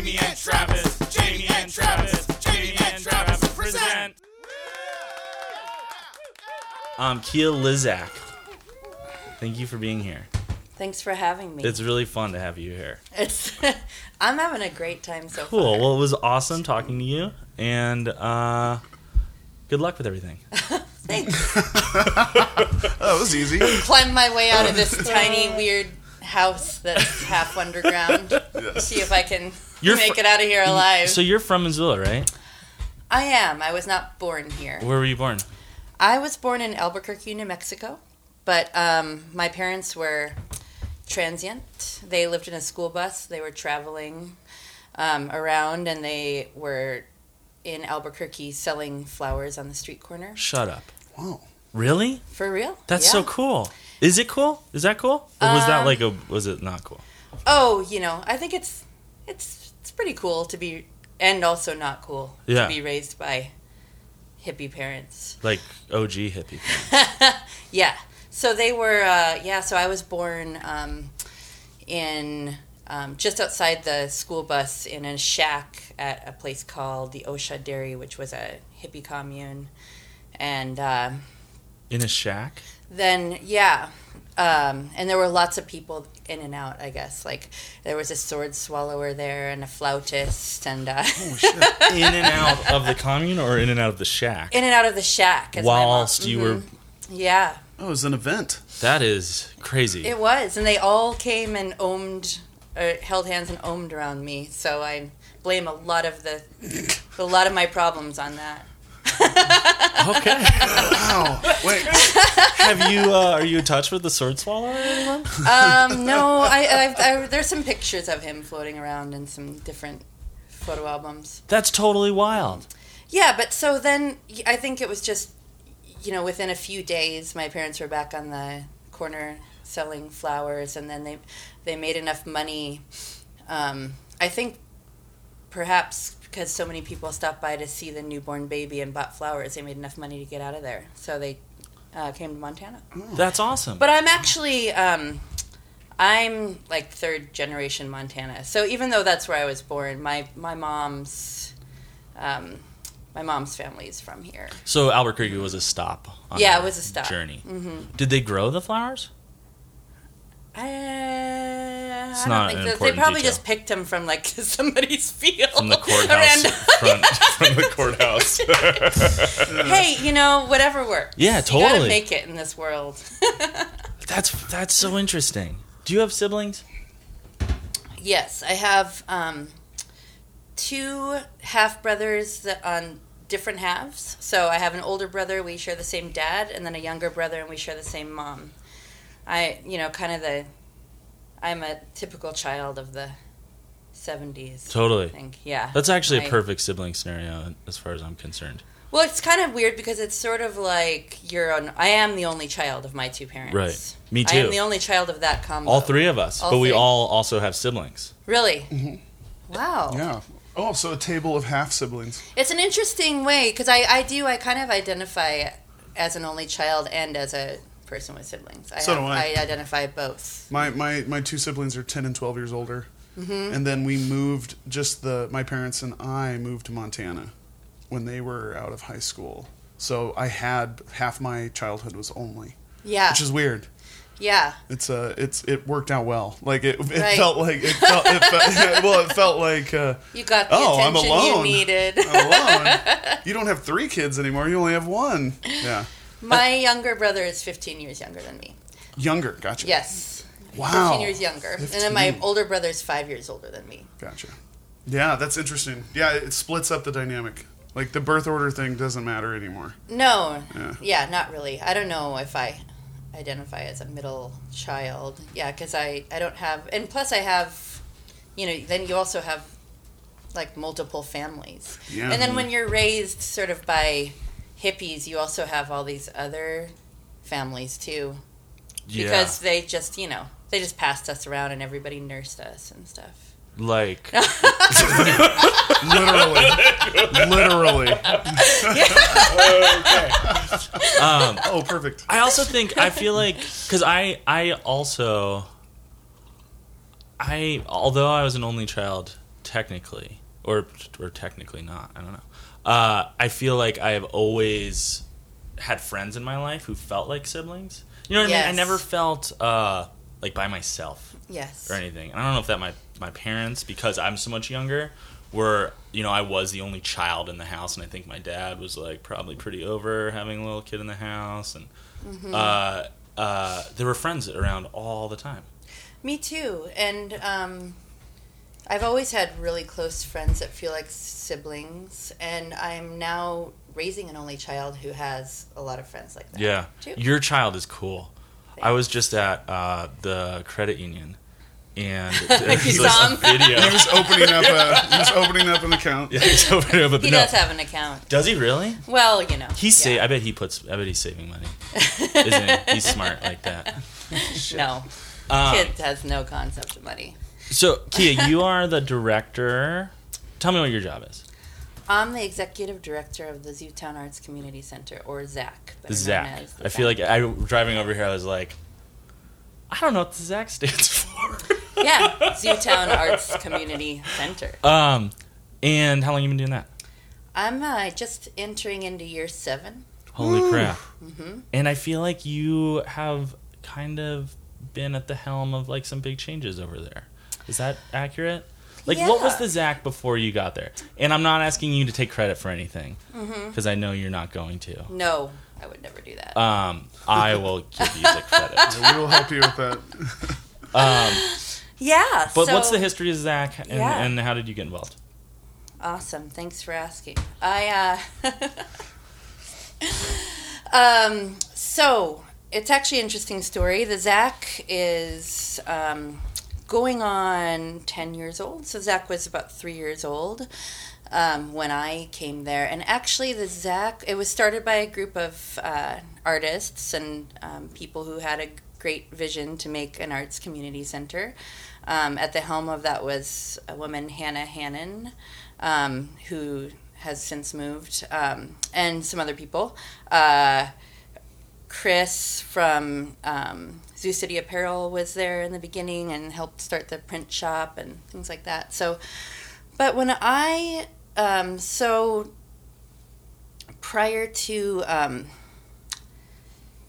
Jamie and Travis, Jamie and Travis, Jamie and Travis present. Um, Kia Liszak. Thank you for being here. Thanks for having me. It's really fun to have you here. It's I'm having a great time so far. Cool. far. Well, it was awesome talking to you, and uh, good luck with everything. Thanks. Oh, that was easy. Climb my way out of this tiny weird house that's half underground. See if I can You're make fr- it out of here alive. So you're from Missoula, right? I am. I was not born here. Where were you born? I was born in Albuquerque, New Mexico, but um, my parents were transient. They lived in a school bus. They were traveling um, around, and they were in Albuquerque selling flowers on the street corner. Shut up. Wow. Really? For real? That's Yeah. so cool. Is it cool? Is that cool? Or was that Um, like a? Was it not cool? Oh, you know, I think it's it's it's pretty cool to be, and also not cool Yeah. to be raised by hippie parents. Like OG hippie. parents. Yeah. So they were, uh, yeah. So I was born um, in um, just outside the school bus in a shack at a place called the Osha Dairy, which was a hippie commune, and um, In a shack. then yeah. Um, and there were lots of people in and out. I guess like there was a sword swallower there and a flautist and uh, In and out of the commune, or in and out of the shack. in and out of the shack. as my mom- Whilst you were. Mhm. yeah, Oh, it was an event. That is crazy. It was, and they all came and ohmed, uh, held hands and ohmed around me. So I blame a lot of the, a lot of my problems on that. Okay. Wow. Wait. Have you? Uh, are you in touch with the sword swallower? or anyone? Um, no, I, I've, I, there's some pictures of him floating around in some different photo albums. That's totally wild. Yeah, but so then I think it was just, you know, within a few days, my parents were back on the corner selling flowers, and then they they made enough money. Um, I think perhaps because so many people stopped by to see the newborn baby and bought flowers, they made enough money to get out of there. So they uh, came to Montana. That's awesome. But I'm actually, um, I'm like third generation Montana. So even though that's where I was born, my my mom's, um, my mom's family is from here. so Albuquerque was a stop. On Yeah, it was a stop. Journey. Mm-hmm. Did they grow the flowers? Uh, I don't not an so. They probably detail. just picked him from like somebody's field. From the courthouse front. From the courthouse. hey, you know, whatever works. Yeah, You gotta totally. make it in this world. that's that's so interesting. Do you have siblings? Yes, I have um, two half brothers that on different halves. So I have an older brother, we share the same dad, and then a younger brother, and we share the same mom. I, you know, kind of the, I'm a typical child of the 70s. I Totally. think, yeah. That's actually My- a perfect sibling scenario as far as I'm concerned. Well, it's kind of weird because it's sort of like you're on. I am the only child of my two parents. Right. Me too. I am the only child of that combo. All three of us, All but we all also have siblings. Really? Mm-hmm. Wow. Yeah. Oh, so a table of half siblings. It's an interesting way because I, I do I kind of identify as an only child and as a person with siblings. I So have, do I. identify both. My my my two siblings are ten and twelve years older, Mm-hmm. and then we moved. Just the my parents and I moved to Montana when they were out of high school. So I had half my childhood was only, Yeah, which is weird. yeah, It's uh, it's it worked out well. Like it, it Right. felt like it felt, it felt well. It felt like uh, you got the Oh, I'm attention you alone. needed. alone. you don't have three kids anymore. You only have one. Yeah, My younger brother is 15 years younger than me. younger. Gotcha. Yes, Wow. 15 years younger, and then my older brother is five years older than me. Gotcha. Yeah, that's interesting. Yeah, it splits up the dynamic. Like the birth order thing doesn't matter anymore. No, Yeah. yeah, not really. I don't know if I identify as a middle child. Yeah, because I I don't have, and plus I have, you know, then you also have like multiple families, Yeah. and then when you're raised sort of by hippies, you also have all these other families too, Yeah. because they just you know they just passed us around and everybody nursed us and stuff. like Literally. Literally. um Oh, perfect. I also think I feel like because I I also I although I was an only child technically, or or technically not. I don't know. Uh, I feel like I have always had friends in my life who felt like siblings. You know what I mean? I never felt uh, like by myself Yes. or anything. And I don't know if that my my parents, because I'm so much younger, were you know I was the only child in the house, and I think my dad was like probably pretty over having a little kid in the house, and Mm-hmm. uh, uh, there were friends around all the time. Me too. And um, I've always had really close friends that feel like siblings, and I'm now raising an only child who has a lot of friends like that. Yeah, Too. your child is cool. I was just at uh, the credit union, and there's You saw him? video. He was opening up a he was opening up an account. yeah, he's opening up a- He no. does have an account. Does he really? Well, you know. He's yeah. sa- I bet he puts. I bet he's saving money. Isn't he? He's smart like that. No, Um, kid has no concept of money. So, Kia, you are the director. Tell me what your job is. I'm the executive director of the Zootown Arts Community Center, or ZAC. better known Zach. the I feel ZAC. like I driving over here. I was like, I don't know what the Zach stands for. yeah, Zootown Arts Community Center. Um, and how long you been doing that? I'm uh, just entering into year seven. Holy crap! hmm And I feel like you have kind of been at the helm of like some big changes over there. Is that accurate? Like, what was the Zach before you got there? And I'm not asking you to take credit for anything because I know you're not going to. No, I would never do that. Um, I will give you the credit. We will help you with that. Um, yeah. but so- what's the history of Zach, and, Yeah. and how did you get involved? Awesome. Thanks for asking. I uh Um so it's actually an interesting story. The Zach is um going on 10 years old. So Zach was about 3 years old um, when I came there. And actually the Zach it was started by a group of uh, artists and um, people who had a great vision to make an arts community center. Um, at the helm of that was a woman, Hannah Hannon, um, who has since moved, um, and some other people. Uh, Chris from um, Zoo City Apparel was there in the beginning and helped start the print shop and things like that. So, but when I, um, so prior to, um,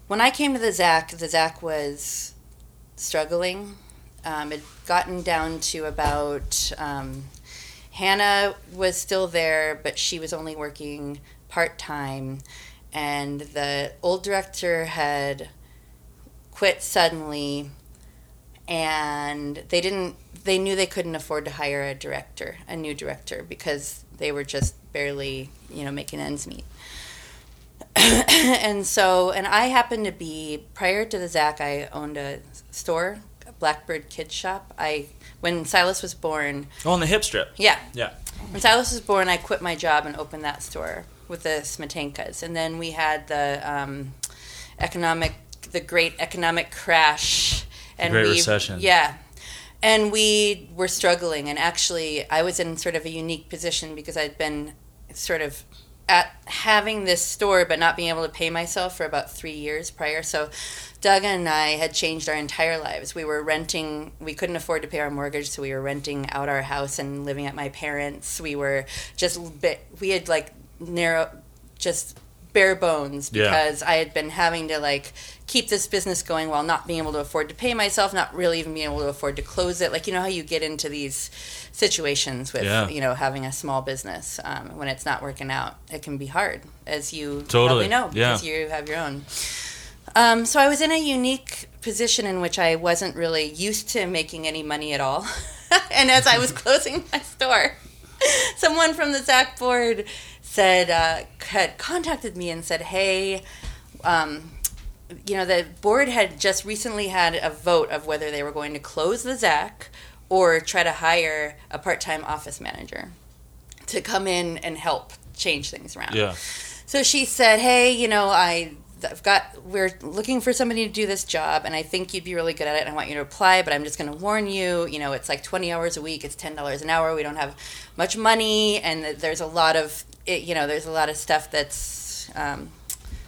when I came to the Zach, the Zach was struggling. Um, it gotten down to about um, Hannah was still there, but she was only working part time, and the old director had quit suddenly, and they didn't. They knew they couldn't afford to hire a director, a new director, because they were just barely, you know, making ends meet. and so, and I happened to be prior to the Zach, I owned a store, a Blackbird Kids Shop. I when Silas was born, Oh, on the hip strip. yeah, Yeah. when Silas was born, I quit my job and opened that store with the Smetankas, and then we had the um, economic, the great economic crash, and Great we, Recession. Yeah, and we were struggling, and actually, I was in sort of a unique position because I'd been sort of at having this store but not being able to pay myself for about three years prior. So Doug and I had changed our entire lives. We were renting, we couldn't afford to pay our mortgage, so we were renting out our house and living at my parents. We were just, bit, we had like narrow, just bare bones Yeah. because I had been having to like keep this business going while not being able to afford to pay myself, not really even being able to afford to close it. Like, you know how you get into these situations with, Yeah. you know, having a small business um, when it's not working out. It can be hard, as you Totally. probably know, Yeah. because you have your own. Um, so I was in a unique position in which I wasn't really used to making any money at all. and as I was closing my store, someone from the Zach board said, uh, had contacted me and said, hey, um, you know, the board had just recently had a vote of whether they were going to close the ZAC or try to hire a part time office manager to come in and help change things around. Yeah. So she said, "Hey, you know, I I've got we're looking for somebody to do this job, and I think you'd be really good at it. And I want you to apply, but I'm just going to warn you. You know, it's like 20 hours a week. It's ten dollars an hour. We don't have much money, and there's a lot of it, you know, there's a lot of stuff that's." Um,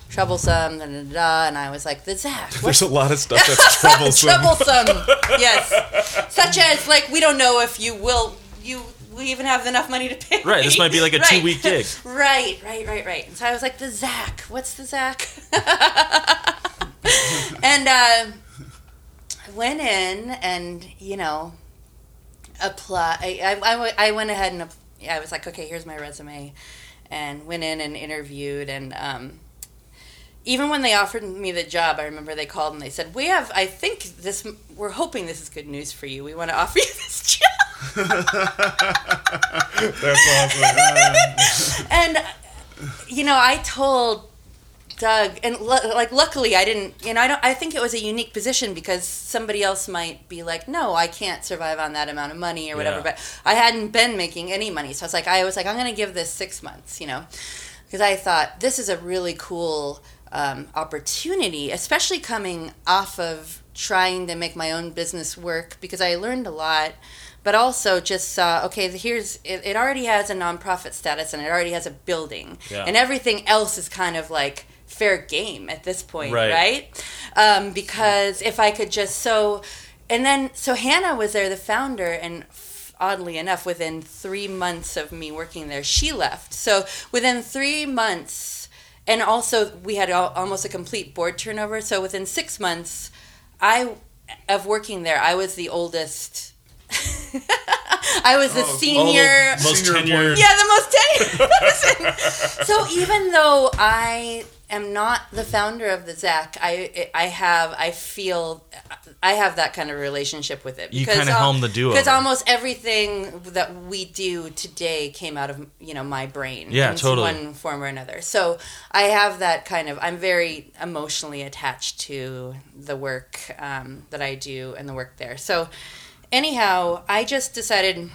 troublesome da, da, da, da. and i was like the zach what There's a lot of stuff that's troublesome. troublesome yes such as like we don't know if you will you we even have enough money to pay. Right, this might be like a Right. two-week gig. right, right, right, right. And so I was like, the Zach. What's the Zach? and uh, I went in and, you know, apply. I, I, I went- ahead and app- I was like, okay, here's my resume. And went in and interviewed. And um, even when they offered me the job, I remember they called and they said, we have, I think this, we're hoping this is good news for you. We want to offer you this job. That's awesome. and you know i told doug and lu- like luckily i didn't you know i don't i think it was a unique position because somebody else might be like no i can't survive on that amount of money or whatever Yeah. but i hadn't been making any money so i was like i was like i'm going to give this six months you know because i thought this is a really cool um, opportunity especially coming off of trying to make my own business work because i learned a lot but also just saw okay here's it, it already has a nonprofit status and it already has a building Yeah. and everything else is kind of like fair game at this point Right. right, Um, because if i could just so and then so hannah was there the founder and oddly enough within three months of me working there she left so within three months and also we had al- almost a complete board turnover so within six months i of working there i was the oldest I was the Oh, senior. most Senior tenured. Yeah, the most tenured person. so even though I am not the founder of the Zach, I I have I feel I have that kind of relationship with it. You kinda helm the do-over. Because almost everything that we do today came out of you know my brain. Yeah, in totally. One form or another. So I have that kind of. I'm very emotionally attached to the work um, that I do and the work there. So anyhow, I just decided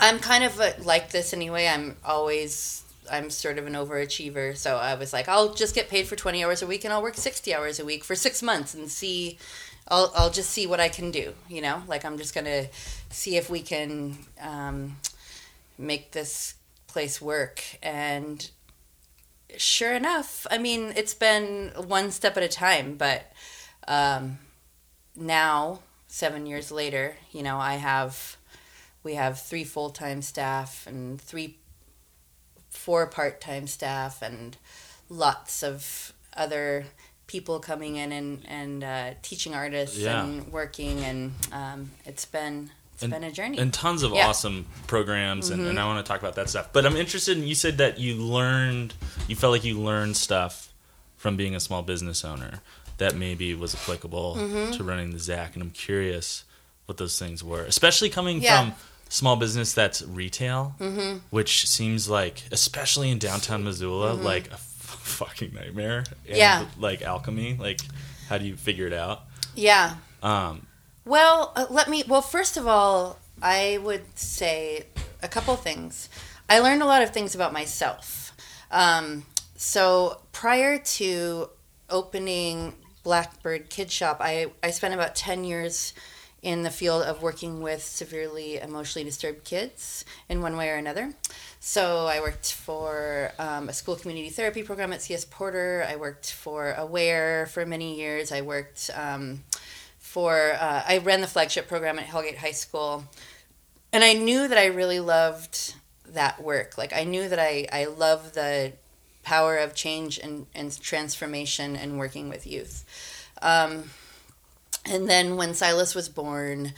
I'm kind of uh like this anyway. I'm always I'm sort of an overachiever, so I was like, I'll just get paid for 20 hours a week and I'll work 60 hours a week for 6 months and see I'll I'll just see what I can do, you know? Like I'm just to see if we can um, make this place work and sure enough, I mean, it's been one step at a time, but um, now 7 years later, you know, I have we have three full-time staff and three four part-time staff and lots of other people coming in and, and uh, teaching artists Yeah. and working and um, it's been it's And- been a journey and tons of Yeah. Mm-hmm. awesome programs and, and i want to talk about that stuff but i'm interested in you said that you learned you felt like you learned stuff from being a small business owner that maybe was applicable Mm-hmm. to running the zac and i'm curious what those things were especially coming Yeah. from small business that's retail which seems like especially in downtown missoula like a f- fucking nightmare and Mm-hmm. Yeah. like alchemy like how do you figure it out yeah um Well, uh, let me. Well, first of all, I would say a couple things. I learned a lot of things about myself. Um, so prior to opening Blackbird Kid Shop, I, I spent about 10 years in the field of working with severely emotionally disturbed kids in one way or another. So I worked for um, a school community therapy program at CS Porter. I worked for Aware for many years. I worked um, for uh, I ran the flagship program at Hellgate High School, and I knew that I really loved that work. Like I knew that I I love the power of change and, and transformation and working with youth. Um, and then when Silas was born,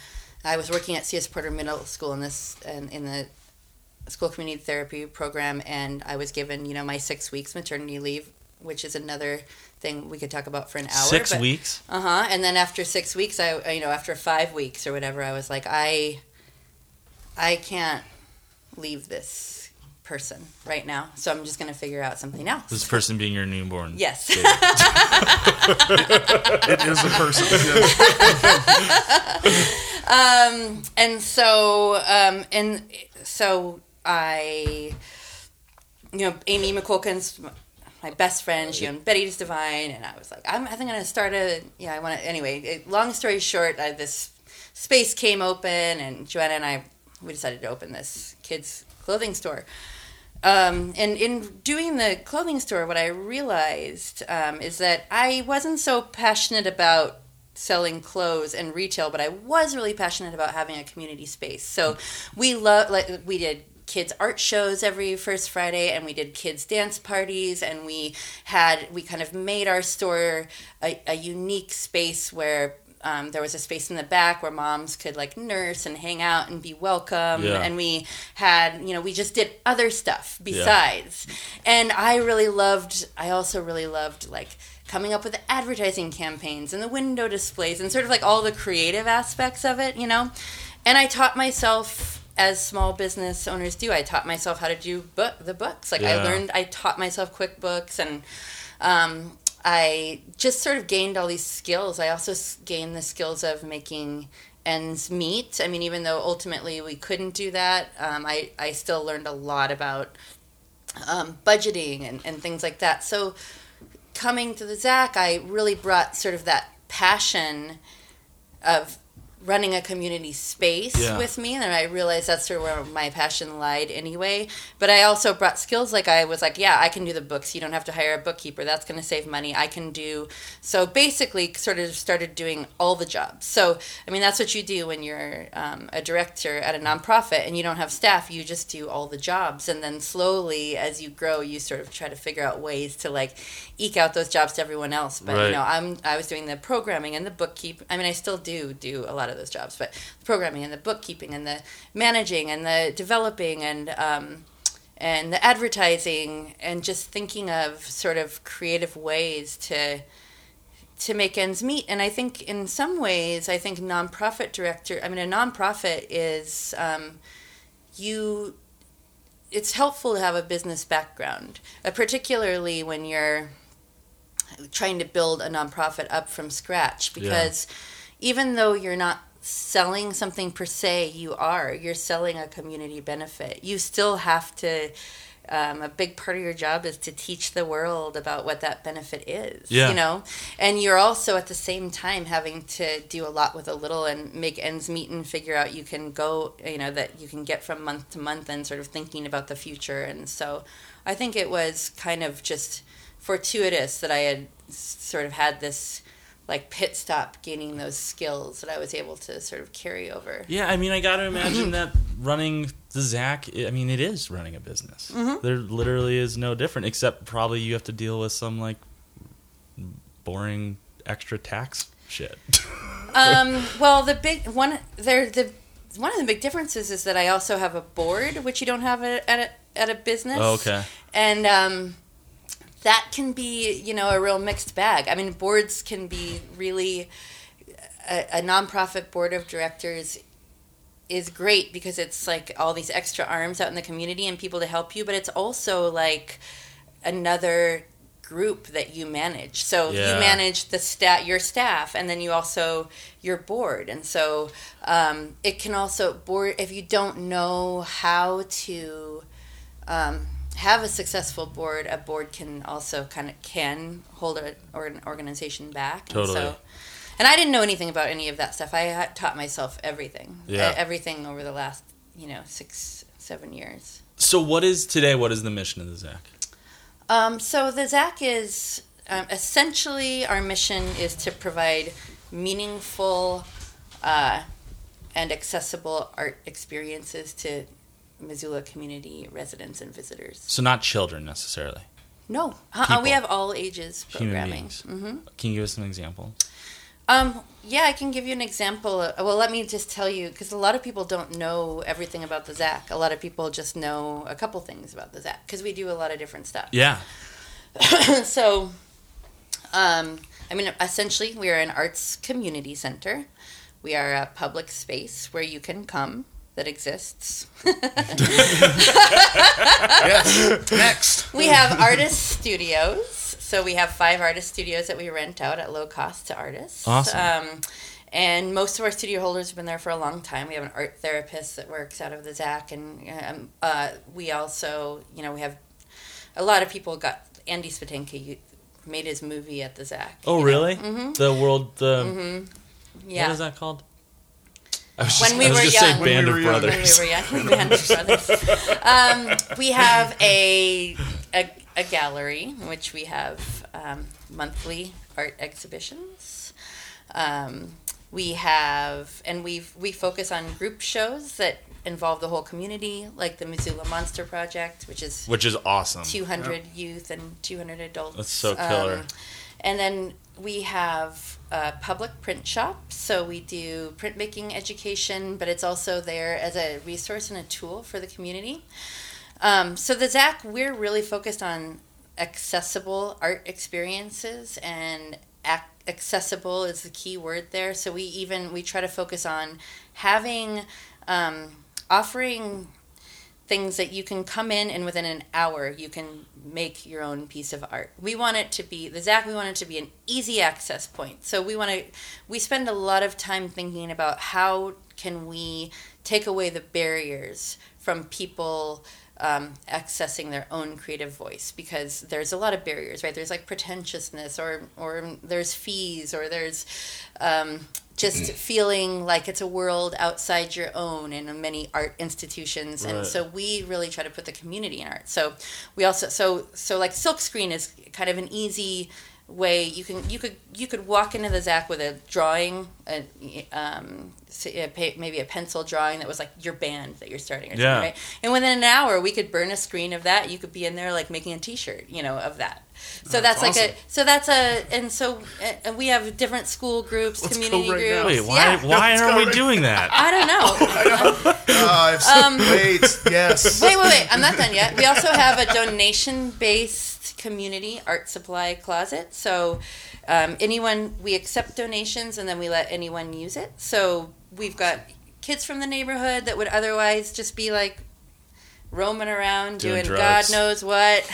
I was working at CS Porter Middle School in this and in the school community therapy program, and I was given you know my six weeks maternity leave, which is another thing we could talk about for an hour. six but- weeks uh huh. And then after six weeks, I I- you know after five weeks or whatever, I was like, I, I can't leave this person right now, so I'm just gonna figure out something else. this person being your newborn Yes. It is a person. yeah. um, and so um, and so I, you know, Amy McCulkin's my best friend. She owned Betty's Divine, and I was like, I'm, I think I'm gonna start a. Yeah, I want to. Anyway, it, long story short, I, this space came open, and Joanna and I we decided to open this kids clothing store. Um, and in doing the clothing store, what I realized um, is that I wasn't so passionate about selling clothes and retail, but I was really passionate about having a community space. So we love like we did kids art shows every first Friday and we did kids dance parties and we had we kind of made our store a, a unique space where um, there was a space in the back where moms could like nurse and hang out and be welcome. Yeah. and we had you know we just did other stuff besides. And i really loved i also really loved like coming up with the advertising campaigns and the window displays and sort of like all the creative aspects of it you know? And i taught myself as small business owners do i taught myself how to do book the books. Like i learned i taught myself quickbooks and um, I just sort of gained all these skills. I also gained the skills of making ends meet. I mean, even though ultimately we couldn't do that, um, I, I still learned a lot about um, budgeting and, and things like that. So coming to the ZAC, I really brought sort of that passion of running a community space Yeah. with me and i realized that's sort of where my passion lied anyway. But i also brought skills like i was like yeah i can do the books. You don't have to hire a bookkeeper. That's going to save money. I can do so basically sort of started doing all the jobs. So i mean that's what you do when you're um, a director at a nonprofit and you don't have staff. You just do all the jobs. And then slowly as you grow you sort of try to figure out ways to like eke out those jobs to everyone else. But Right. you know I'm I was doing the programming and the bookkeep. I mean, I still do do a lot of those jobs, but the programming and the bookkeeping and the managing and the developing and um, and the advertising and just thinking of sort of creative ways to to make ends meet. And I think in some ways, I think nonprofit director. I mean, a nonprofit is um, you. It's helpful to have a business background, uh, particularly when you're trying to build a nonprofit up from scratch because even though you're not selling something per se you are. You're selling a community benefit. You still have to um, a big part of your job is to teach the world about what that benefit is Yeah. you know? And you're also at the same time having to do a lot with a little and make ends meet and figure out you can go you know that you can get from month to month and sort of thinking about the future. And so i think it was kind of just fortuitous that I had sort of had this like pit stop gaining those skills that I was able to sort of carry over. Yeah, I mean, I got to imagine that running the Zach. I mean, it is running a business. Mm-hmm. There literally is no different, except probably you have to deal with some like boring extra tax shit. Um, well, the big one there the one of the big differences is that I also have a board, which you don't have at a, at a, at a business. Oh, okay. And um, that can be, you know, a real mixed bag. I mean, boards can be really a, a nonprofit board of directors is great because it's like all these extra arms out in the community and people to help you, but it's also like another group that you manage. So Yeah. you manage the stat your staff and then you also your board. And so um, it can also board if you don't know how to um, have a successful board, a board can also kind of can hold a, or an organization back. And Totally. so and I didn't know anything about any of that stuff. I taught myself everything. Yeah. Everything over the last, you know, six, seven years. So, what is today? What is the mission of the Zach? Um, so the Zach is um, essentially our mission is to provide meaningful uh, and accessible art experiences to Missoula community residents and visitors. So, not children necessarily. No, uh-uh, we have all ages programming. beings. hmm Can you give us an example? Um, yeah, I can give you an example. Uh, Well, let me just tell you because a lot of people don't know everything about the ZAC. A lot of people just know a couple things about the ZAC because we do a lot of different stuff. Yeah. so, um, I mean, essentially, we are an arts community center. We are a public space where you can come that exists. Yes. Next. we have artist studios. So we have five artist studios that we rent out at low cost to artists. Awesome. Um, and most of our studio holders have been there for a long time. We have an art therapist that works out of the ZAC, and um, uh, we also, you know, we have a lot of people got Andy Smetanka made his movie at the ZAC. Oh, you know. really? Mhm. The world. The Yeah. what is that called? I was When we I was were just young. When we Band were of young. when Brothers. we were young, Band of Brothers. Um, we have a, a a gallery in which we have um, monthly art exhibitions. Um, we have, and we we focus on group shows that involve the whole community, like the Missoula Monster Project, which is which is awesome. 200 youth and 200 adults. That's so killer. Um, and then we have a public print shop. So we do printmaking education, but it's also there as a resource and a tool for the community. Um, so the Zach, we're really focused on accessible art experiences and ac- accessible is the key word there. So we even we try to focus on having um, offering things that you can come in and within an hour you can make your own piece of art. We want it to be the ZAC. We want it to be an easy access point. So we want to. We spend a lot of time thinking about how can we take away the barriers from people um, accessing their own creative voice because there's a lot of barriers, right? There's like pretentiousness, or or there's fees, or there's um, just mm. feeling like it's a world outside your own in many art institutions, and Right. so we really try to put the community in art. So we also so so like Silkscreen is kind of an easy way you can you could you could walk into the ZAC with a drawing, a, um, a pa- maybe a pencil drawing that was like your band that you're starting, or Yeah. right? And within an hour, we could burn a screen of that. You could be in there like making a T-shirt, you know, of that. So That's that's, like a so that's a and so uh, and we have different school groups, Let's community right groups. Wait, why Yeah. why Let's aren't we right- doing that? I don't know. I've Um, wait, yes. wait, wait, wait. I'm not done yet. We also have a donation based community art supply closet. So um, anyone, we accept donations and then we let anyone use it. So we've got kids from the neighborhood that would otherwise just be like roaming around Doing doing. God knows what.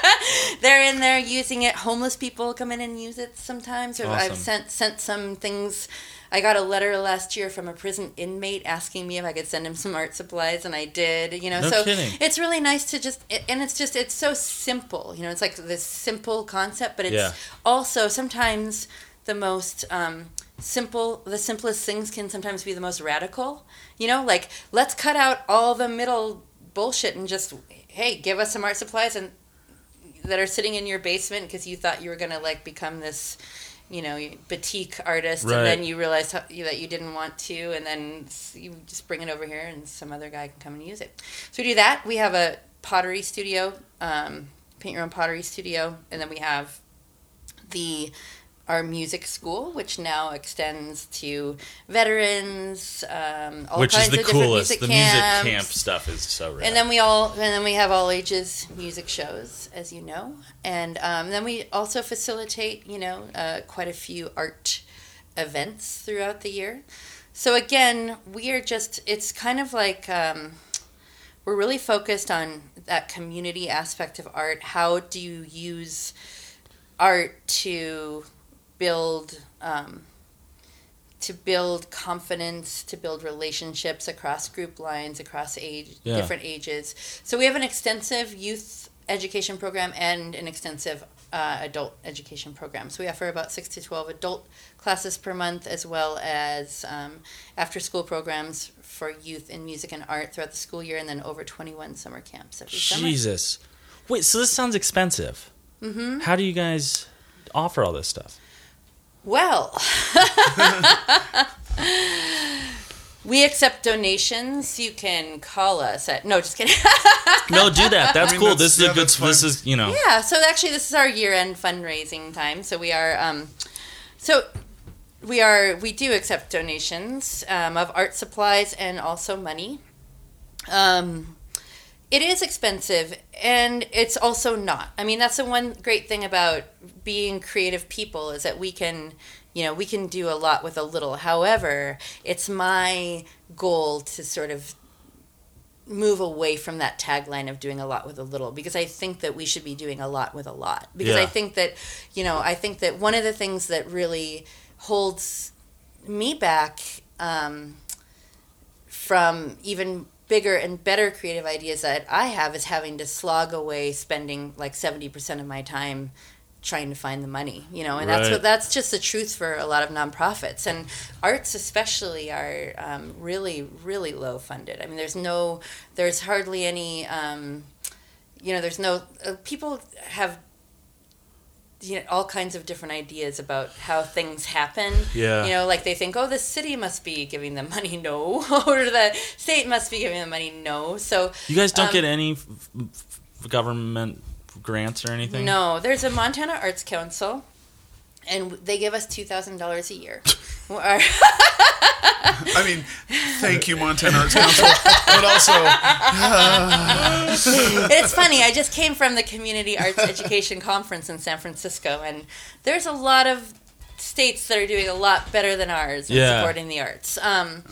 They're in there using it. Homeless people come in and use it sometimes. Or I've sent sent some things. I got a letter last year from a prison inmate asking me if I could send him some art supplies, and I did. You know, No so kidding. it's really nice to just, and it's just it's so simple. You know, it's like this simple concept, but it's Yeah. also sometimes the most um, simple. The simplest things can sometimes be the most radical. You know, like let's cut out all the middle bullshit and just hey, give us some art supplies and that are sitting in your basement because you thought you were gonna like become this you know boutique artist Right. and then you realize how, you, that you didn't want to and then you just bring it over here and some other guy can come and use it so we do that we have a pottery studio um, paint your own pottery studio and then we have the our music school which now extends to veterans um, all Which is kinds the of coolest. music the camps. music camp stuff is so rad. And then we all, and then we have all ages music shows, as you know, and um, then we also facilitate, you know, uh, quite a few art events throughout the year. So again, we are just, it's kind of like um, we're really focused on that community aspect of art. How do you use art to build? Um, to build confidence, to build relationships across group lines, across age, Yeah. different ages. So we have an extensive youth education program and an extensive uh, adult education program. So we offer about six to twelve adult classes per month, as well as um, after-school programs for youth in music and art throughout the school year, and then over twenty-one summer camps every summer. Jesus. Wait, so this sounds expensive. Mm-hmm. How do you guys offer all this stuff? Well, we accept donations. You can call us at no, just kidding. No, do that. That's I mean, cool. that's- this is yeah, a good. This is you know. Yeah, so actually, this is our year-end fundraising time. So we are, um, so we are, we do accept donations um, of art supplies and also money. Um, it is expensive, and it's also not. I mean, that's the one great thing about being creative people is that we can, you know, we can do a lot with a little. However, it's my goal to sort of move away from that tagline of doing a lot with a little because I think that we should be doing a lot with a lot because I think that you know I think that one of the things that really holds me back um, from even bigger and better creative ideas that I have is having to slog away spending like 70% of my time trying to find the money you know and that's what that's just the truth for a lot of nonprofits. And arts especially are um, really really low funded. I mean there's no there's hardly any um, you know there's no uh, people have you know, all kinds of different ideas about how things happen. Yeah. You know, like they think, oh, the city must be giving them money. No. or the state must be giving them money. No. So You guys don't Um, get any f- f- government grants or anything? No, there's a Montana Arts Council, and they give us two thousand dollars a year. I mean, thank you, Montana Arts Council, but also it's funny. I just came from the Community Arts Education Conference in San Francisco, and there's a lot of states that are doing a lot better than ours in Yeah. supporting the arts. Um,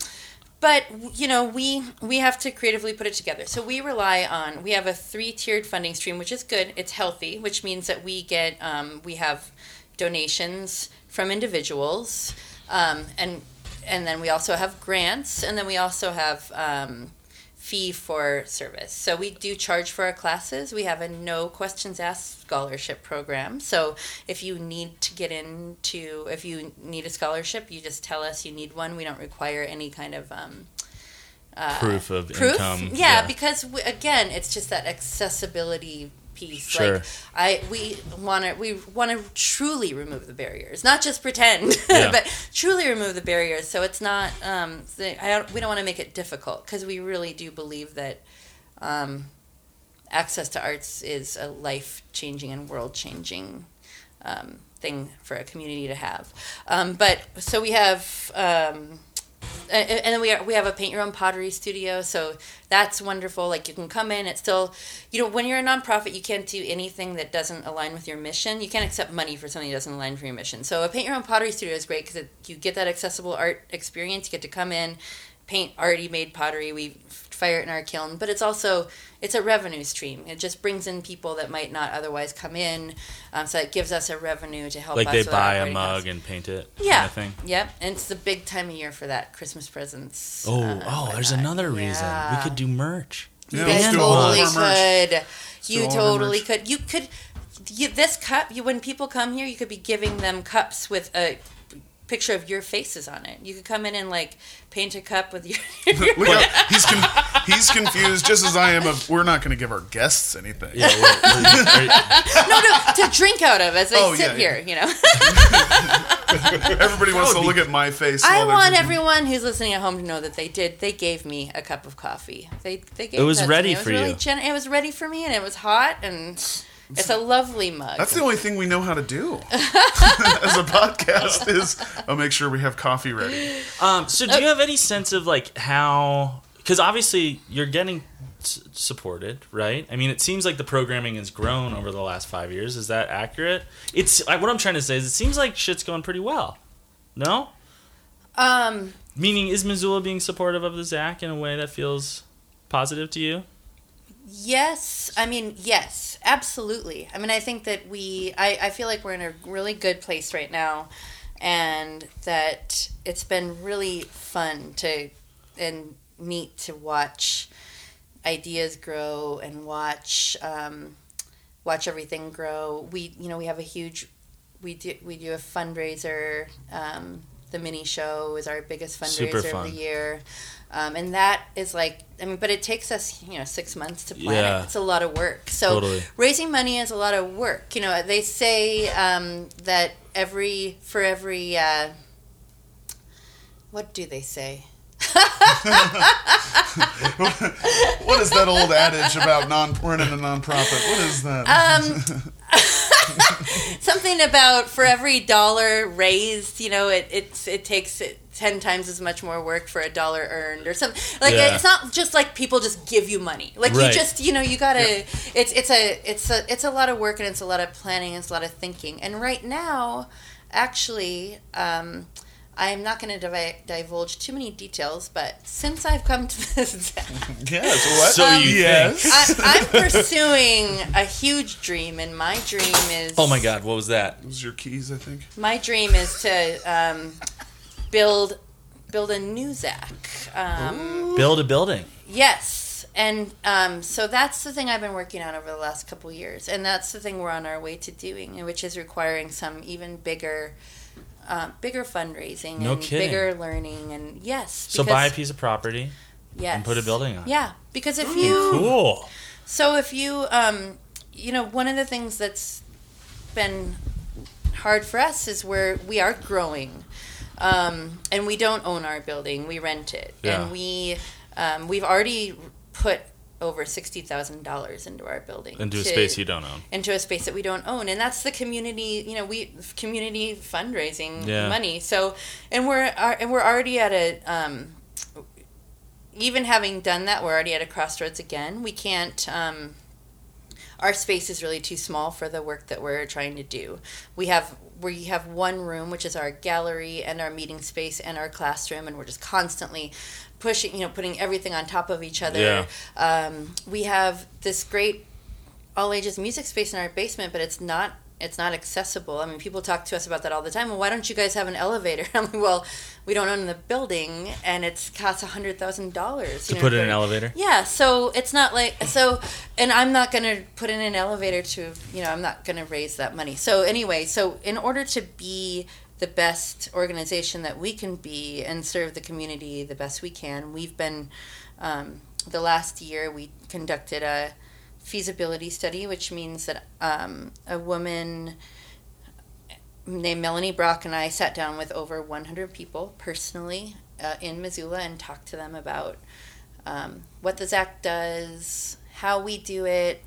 but you know, we we have to creatively put it together. So we rely on we have a three tiered funding stream, which is good. It's healthy, which means that we get um, we have donations from individuals, um, and and then we also have grants, and then we also have um, fee for service. So we do charge for our classes. We have a no questions asked scholarship program. So if you need to get into, if you need a scholarship, you just tell us you need one. We don't require any kind of um, uh, Proof of proof. income. Yeah, because we, again, it's just that accessibility piece. Sure. Like I, we want to, we want to truly remove the barriers, not just pretend, Yeah. but truly remove the barriers. So it's not. Um, I don't, we don't want to make it difficult because we really do believe that um, access to arts is a life changing and world changing um, thing for a community to have. Um, but so we have. Um, and then we are, we have a paint your own pottery studio, so that's wonderful. Like you can come in, it's still, you know, when you're a nonprofit, you can't do anything that doesn't align with your mission. You can't accept money for something that doesn't align for your mission. So a paint your own pottery studio is great because you get that accessible art experience. You get to come in, paint already made pottery. We fire it in our kiln, but it's also it's a revenue stream. It just brings in people that might not otherwise come in, um, so it gives us a revenue to help. Like us they with our buy a operating costs. mug and paint it. Yeah. Kind of thing. Yep, and it's the big time of year for that Christmas presents. Oh, uh, oh, there's whatnot. another reason. We could do merch. Yeah, you let's guys do all of totally merch. could. You do all of our totally could. You could. You, this cup. You when people come here, you could be giving them cups with a picture of your faces on it. You could come in and like paint a cup with your. Look out, he's con- he's confused just as I am. Of we're not going to give our guests anything. Yeah, wait, wait, wait. no, no, to drink out of as they Oh, sit yeah, here. You know. Everybody wants to look at my face. I while want everyone who's listening at home to know that they did. They gave me a cup of coffee. They they gave It was ready me. It was for really you. Gen- it was ready for me, and it was hot, and it's a lovely mug. That's the only thing we know how to do as a podcast is I'll make sure we have coffee ready. Um, so do you have any sense of like how? Because obviously you're getting s- supported, right? I mean, it seems like the programming has grown over the last five years. Is that accurate? It's like, what I'm trying to say is it seems like shit's going pretty well. No, um, meaning is Missoula being supportive of the Zach in a way that feels positive to you? Yes, I mean yes, absolutely. I mean, I think that we, I, I feel like we're in a really good place right now, and that it's been really fun to and neat to watch ideas grow and watch um, watch everything grow. We, you know, we have a huge, we do we do a fundraiser. Um, the mini show is our biggest fundraiser of the year. Um, and that is like, I mean, but it takes us, you know, six months to plan Yeah. it. It's a lot of work. So Totally. raising money is a lot of work. You know, they say um, that every for every uh, what do they say? What is that old adage about non running a nonprofit? What is that? Um, something about for every dollar raised, you know, it it's it takes it ten times as much more work for a dollar earned or something. Like Yeah. it's not just like people just give you money. Like Right. you just you know you gotta. It's it's a it's a it's a lot of work and it's a lot of planning and it's a lot of thinking. And right now, actually. Um, I'm not going to divi- divulge too many details, but since I've come to this yes. What? So Um, you yes. I, I'm pursuing a huge dream, and my dream is. Oh my God, what was that? Those are your keys, I think. My dream is to um, build build a new Zach. Um, Build a building. yes, and um, so that's the thing I've been working on over the last couple years, and that's the thing we're on our way to doing, which is requiring some even bigger. Uh, bigger fundraising No and kidding. bigger learning and yes So buy a piece of property yes. and put a building on. yeah because if you Cool. So if you, um, you know, one of the things that's been hard for us is where we are growing, um, and we don't own our building; we rent it, Yeah. and we um, we've already put over sixty thousand dollars into our building Into a space you don't own. into a space that we don't own and that's the community you know we community fundraising Yeah. money so and we're uh, and we're already at a um, even having done that we're already at a crossroads again we can't um, our space is really too small for the work that we're trying to do we have we have one room which is our gallery and our meeting space and our classroom and we're just constantly pushing you know putting everything on top of each other Yeah. um, we have this great all ages music space in our basement, but it's not it's not accessible. I mean, people talk to us about that all the time. Well, why don't you guys have an elevator? I'm like, well, we don't own the building, and it's costs a hundred thousand dollars To put in an elevator? Yeah, so it's not like so, and I'm not gonna put in an elevator to you know I'm not gonna raise that money. So anyway, so in order to be the best organization that we can be and serve the community the best we can, we've been um, the last year we conducted a feasibility study, which means that um, a woman named Melanie Brock and I sat down with over 100 people personally uh, in Missoula and talked to them about um, what the ZACC does, how we do it,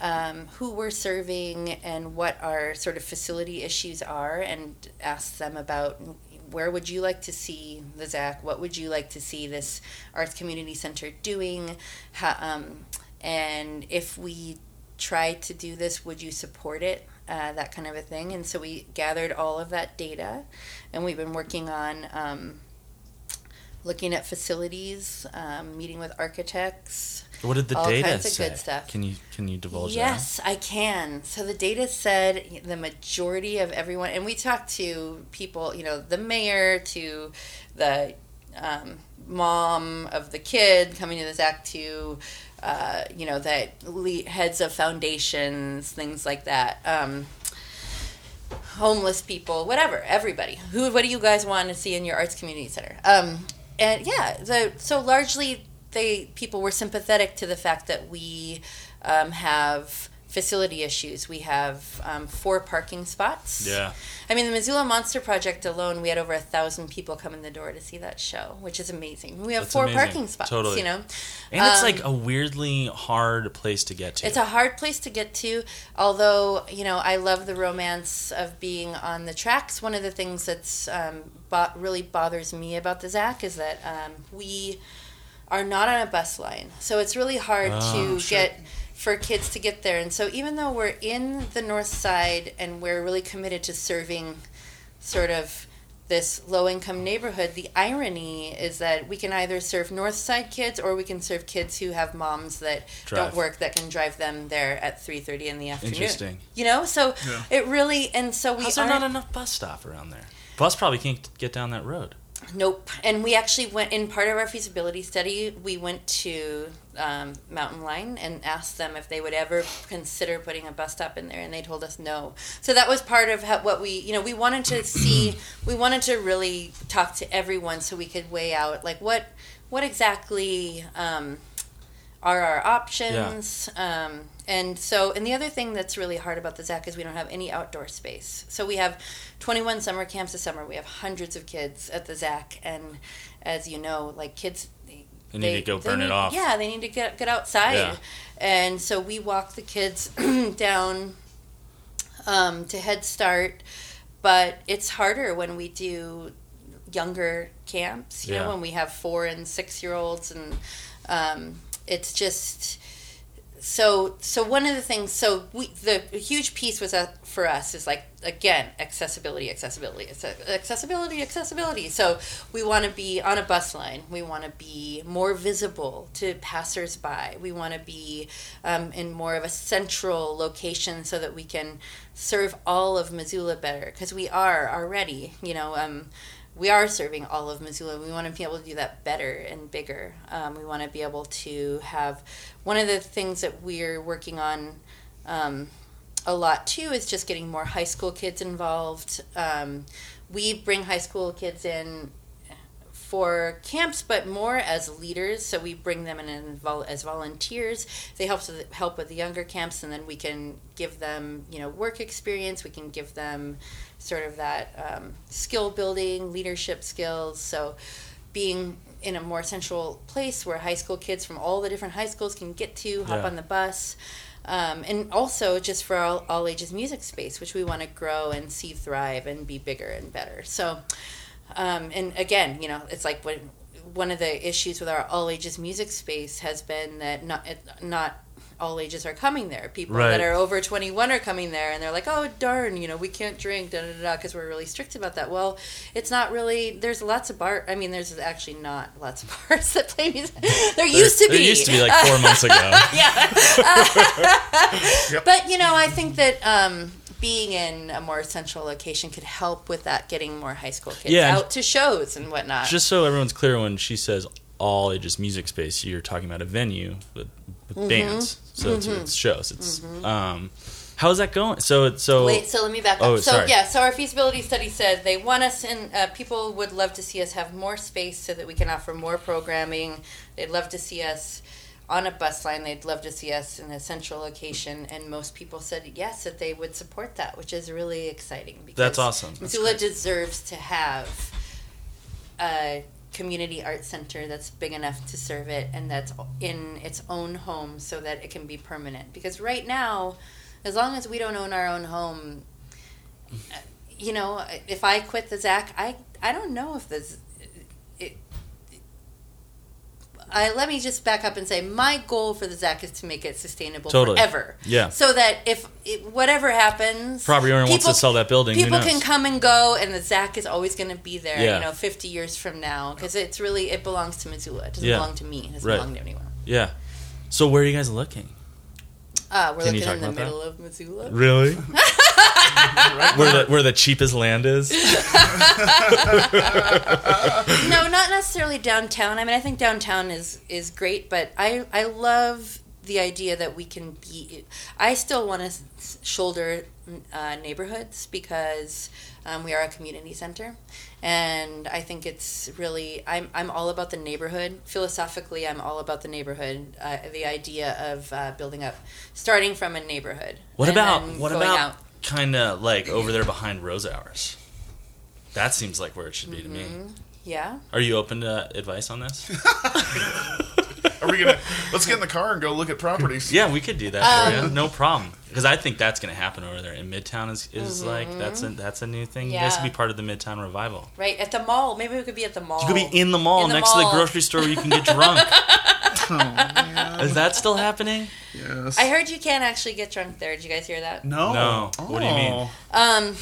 um, who we're serving, and what our sort of facility issues are, and asked them about where would you like to see the ZACC, what would you like to see this Arts Community Center doing, how, um, and if we try to do this, would you support it? Uh, that kind of a thing. And so we gathered all of that data, and we've been working on um, looking at facilities, um, meeting with architects. What did the All data kinds of good stuff. Can you can you divulge Yes, I can. So the data said the majority of everyone, and we talked to people, you know, the mayor to the um, mom of the kid coming to this act to, uh, you know, that le- heads of foundations, things like that. Um, homeless people, whatever, everybody. Who, what do you guys want to see in your arts community center? Um, and yeah, the, so largely they people were sympathetic to the fact that we um, have facility issues. We have um, four parking spots. Yeah. I mean, the Missoula Monster Project alone, we had over a thousand people come in the door to see that show, which is amazing. We have That's four amazing. parking spots. Totally. You know, And it's Um, like a weirdly hard place to get to. it's a hard place to get to, although, you know, I love the romance of being on the tracks. One of the things that's um, bo- really bothers me about the ZACC is that um, we are not on a bus line. So it's really hard Oh, to sure. get for kids to get there. And so even though we're in the north side and we're really committed to serving sort of this low income neighborhood, the irony is that we can either serve north side kids or we can serve kids who have moms that Drive. don't work that can drive them there at 3:30 in the afternoon. Interesting. You know, so Yeah. it really and so we How's there aren't- not enough bus stop around there? Bus probably can't get down that road. Nope. And we actually went in part of our feasibility study. We went to um, Mountain Line and asked them if they would ever consider putting a bus stop in there, and they told us no. So that was part of how, what we, you know, we wanted to see. we wanted to really talk to everyone so we could weigh out like what, what exactly um, are our options. Um, and so, and the other thing that's really hard about the ZACC is we don't have any outdoor space. So we have 21 summer camps this summer. We have hundreds of kids at the ZACC, and as you know, like kids, they, They need to go burn it off. Yeah, they need to get get outside, Yeah. and so we walk the kids down um, to Head Start, but it's harder when we do younger camps. You Yeah. know, when we have four and six year olds, and um, it's just so so one of the things so we the huge piece was uh, for us is like again accessibility accessibility accessibility accessibility. So we want to be on a bus line. We want to be more visible to passersby. We want to be um, in more of a central location so that we can serve all of missoula better because we are already you know um, we are serving all of Missoula. We want to be able to do that better and bigger. Um, we want to be able to have one of the things that we're working on um, a lot too is just getting more high school kids involved. Um, we bring high school kids in for camps, but more as leaders. So we bring them in and as volunteers. They help with, help with the younger camps, and then we can give them you know work experience. We can give them sort of that um, skill building, leadership skills. So being in a more central place where high school kids from all the different high schools can get to hop Yeah. on the bus. Um, and also just for all, all ages music space, which we want to grow and see thrive and be bigger and better. So, um, and again, you know, it's like what one of the issues with our all ages music space has been that not not all ages are coming there. People Right. that are over 21 are coming there and they're like, oh, darn, you know, we can't drink, da da da, because we're really strict about that. Well, it's not really, there's lots of bar, I mean, there's actually not lots of bars that play music. There used to be. There used to be like four months ago. yeah. Yep. But, you know, I think that um, being in a more central location could help with that, getting more high school kids Yeah, out to shows and whatnot. Just so everyone's clear, when she says all ages music space, you're talking about a venue with, with Mm-hmm. bands. So it's, it's shows. It's um, how's that going? So it's so Wait, so let me back up. Oh, so sorry. yeah, so our feasibility study said they want us and Uh, people would love to see us have more space so that we can offer more programming. They'd love to see us on a bus line. They'd love to see us in a central location, and most people said yes that they would support that, which is really exciting. Because That's awesome. That's Missoula deserves to have a community art center that's big enough to serve it and that's in its own home so that it can be permanent. Because right now, as long as we don't own our own home, uh, you know, if I quit the ZACC I I don't know if this. It, I, let me just back up and say my goal for the ZACC is to make it sustainable Totally. forever. Yeah. So that if it, whatever happens, property owner wants to people- sell that building. people can come and go and the ZACC is always going to be there Yeah. you know 50 years from now because it's really it belongs to missoula it doesn't Yeah. belong to me it doesn't Right. belong to anyone Yeah. So where are you guys looking? Uh, we're Can you looking in talk the about that? middle of missoula Really? where the where the cheapest land is? no not necessarily downtown i mean i think downtown is is great but i i love the idea that we can be i still want to shoulder uh, neighborhoods because um, we are a community center and i think it's really i'm, I'm all about the neighborhood philosophically i'm all about the neighborhood uh, the idea of uh, building up starting from a neighborhood What about what about kind of like over there behind Rosauers? That seems like where it should be to me. yeah Are you open to advice on this? Are we gonna? Let's get in the car and go look at properties. yeah, we could do that for Um, you. No problem. Because I think that's going to happen over there. In Midtown is, is like that's a that's a new thing. You guys Mm-hmm. Could be part of the Midtown revival. right at the mall maybe we could be at the mall You could be in the mall In the next to the grocery store where you can get drunk. Oh, man. is that still happening? Yes. I heard you can't actually get drunk there. Did you guys hear that? No. No. What do you mean? Oh. Um,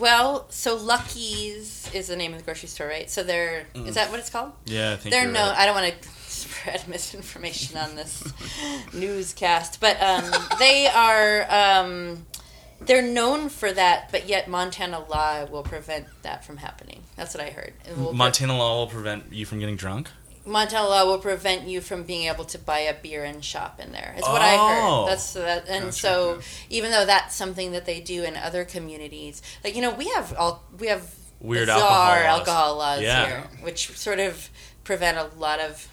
well, so Lucky's is the name of the grocery store, right? So they're is that what it's called? Yeah, I think They're you're no. right. I don't want to spread misinformation on this newscast, but um, they are um, they're known for that, but yet Montana law will prevent that from happening. That's what I heard. It will pre- Montana law will prevent you from getting drunk. Montana law will prevent you from being able to buy a beer and shop in there. Is what I Oh. heard. That's that, and Gotcha, so yeah. even though that's something that they do in other communities, like you know, we have all we have Weird bizarre alcohol laws. alcohol laws Yeah. here, which sort of prevent a lot of.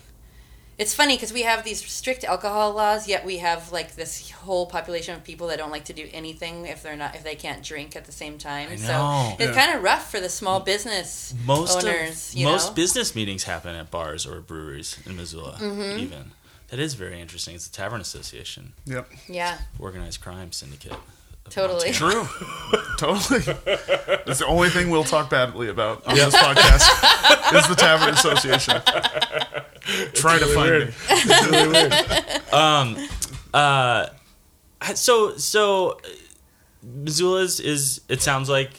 It's funny because we have these strict alcohol laws, yet we have like this whole population of people that don't like to do anything if they're not if they can't drink at the same time. I So know. it's Yeah. kind of rough for the small business Most owners. of you most know? business meetings happen at bars or breweries in Missoula. Mm-hmm. Even that is very interesting. It's the tavern association, Yep. yeah, organized crime syndicate. Of Totally. True. totally. That's the only thing we'll talk badly about on this podcast is the Tavern Association. Try to find me. Um, uh, so so, uh, Missoula is, is it sounds like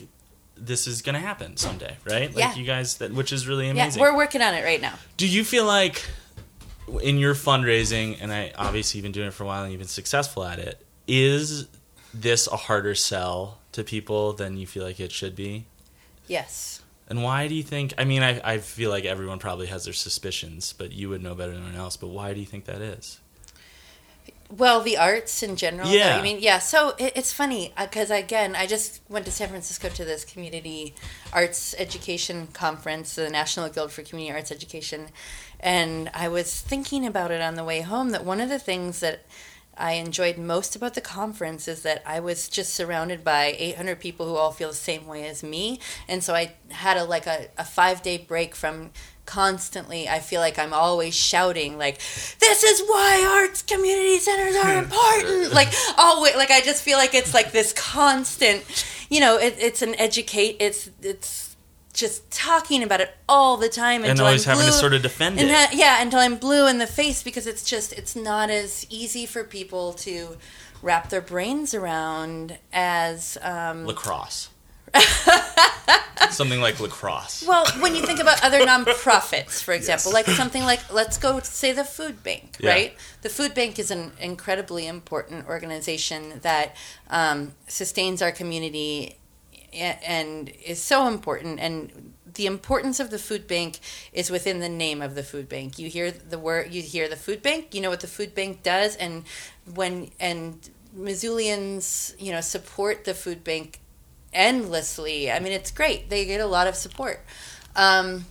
this is gonna happen someday, right? Like Yeah. you guys, that which is really amazing. yeah, amazing. we're working on it right now. Do you feel like in your fundraising, and I obviously you've been doing it for a while and you've been successful at it, is this a harder sell to people than you feel like it should be? Yes. And why do you think? I mean, I, I feel like everyone probably has their suspicions, but you would know better than anyone else. But why do you think that is? Well, the arts in general. though, Yeah. I mean, yeah. So it, it's funny uh, because again, I just went to San Francisco to this community arts education conference, the National Guild for Community Arts Education, and I was thinking about it on the way home. That one of the things that I enjoyed most about the conference is that I was just surrounded by 800 people who all feel the same way as me, and so I had a like a, a five day break from constantly i feel like i'm always shouting like this is why arts community centers are important. Like always like i just feel like it's like this constant you know it, it's an educate it's it's just talking about it all the time And always I'm having to sort of defend it. ha- yeah until i'm blue in the face because it's just it's not as easy for people to wrap their brains around as um, Lacrosse. Something like lacrosse. Well, when you think about other nonprofits, for example, like something like let's go say the food bank, Yeah. right? The food bank is an incredibly important organization that um, sustains our community and is so important. And the importance of the food bank is within the name of the food bank. You hear the word, you hear the food bank, you know what the food bank does, and when and Missoulians, you know, support the food bank endlessly. I mean, it's great. They get a lot of support. Um,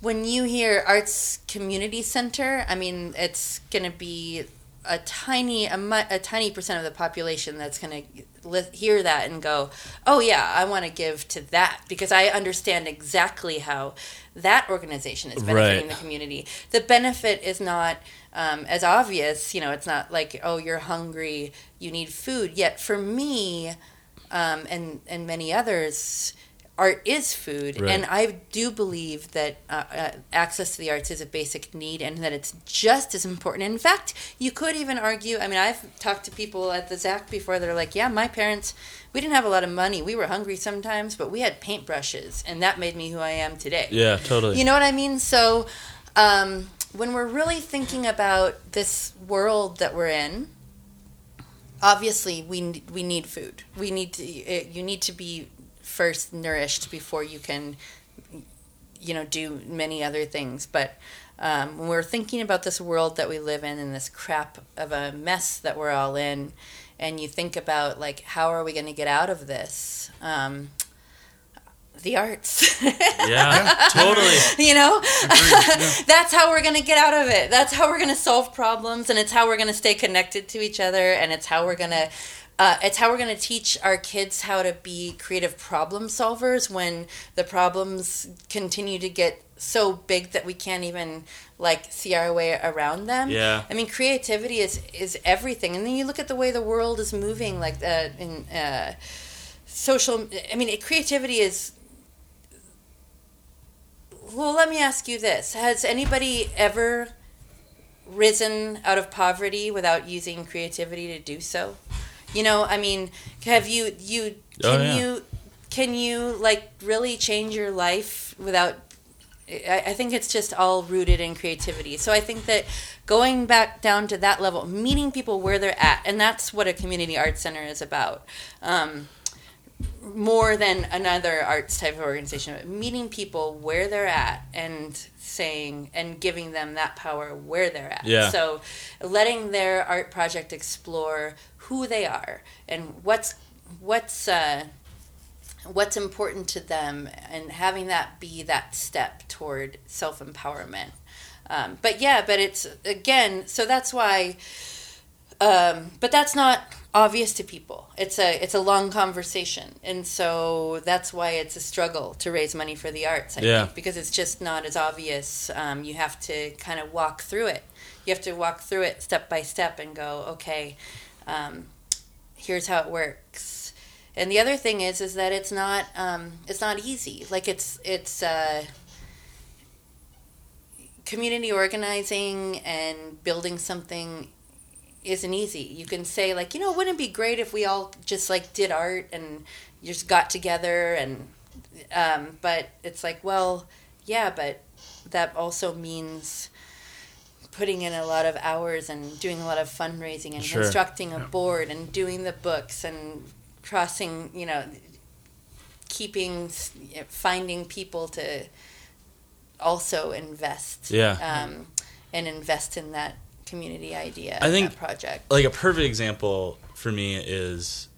when you hear Arts Community Center, I mean, it's going to be a tiny a, a tiny percent of the population that's going to li- hear that and go, "Oh yeah, I want to give to that because I understand exactly how that organization is benefiting Right. the community." The benefit is not um, as obvious, you know. It's not like, "Oh, you're hungry, you need food." Yet for me, um, and and many others, art is food, Right. and I do believe that uh, uh, access to the arts is a basic need, and that it's just as important. In fact, you could even argue. I mean, I've talked to people at the ZACC before that are like, "Yeah, my parents, we didn't have a lot of money. We were hungry sometimes, but we had paintbrushes, and that made me who I am today." Yeah, totally. You know what I mean? So, um, when we're really thinking about this world that we're in, obviously we we need food. We need to. You need to be first nourished before you can, you know, do many other things. But um, when we're thinking about this world that we live in and this crap of a mess that we're all in, and you think about like how are we going to get out of this? Um, the arts. yeah, totally. you know that's how we're going to get out of it that's how we're going to solve problems and it's how we're going to stay connected to each other and it's how we're going to uh, it's how we're going to teach our kids how to be creative problem solvers when the problems continue to get so big that we can't even like see our way around them Yeah. i mean creativity is is everything and then you look at the way the world is moving like uh, in uh, social i mean creativity is well, let me ask you this. Has anybody ever risen out of poverty without using creativity to do so? You know, I mean, have you you Oh, can yeah. you can you like really change your life without I, I think it's just all rooted in creativity. So I think that going back down to that level, meeting people where they're at, and that's what a community arts center is about. Um, more than another arts type of organization, but meeting people where they're at and saying and giving them that power where they're at. Yeah. So letting their art project explore who they are and what's what's uh, what's important to them and having that be that step toward self empowerment. Um, but yeah, but it's again, so that's why. Um, but that's not obvious to people. It's a it's a long conversation, and so that's why it's a struggle to raise money for the arts. I Yeah. think, because it's just not as obvious. Um, you have to kind of walk through it. You have to walk through it step by step and go, okay, um, here's how it works. And the other thing is, is that it's not um, it's not easy. Like it's it's. Uh, community organizing and building something isn't easy. You can say like, you know, wouldn't it be great if we all just like did art and just got together and um, but it's like, well, yeah, but that also means putting in a lot of hours and doing a lot of fundraising and Sure. constructing a board and doing the books and crossing, you know, keeping finding people to also invest Yeah. um, and invest in that community idea. I think- that project. like a perfect example for me is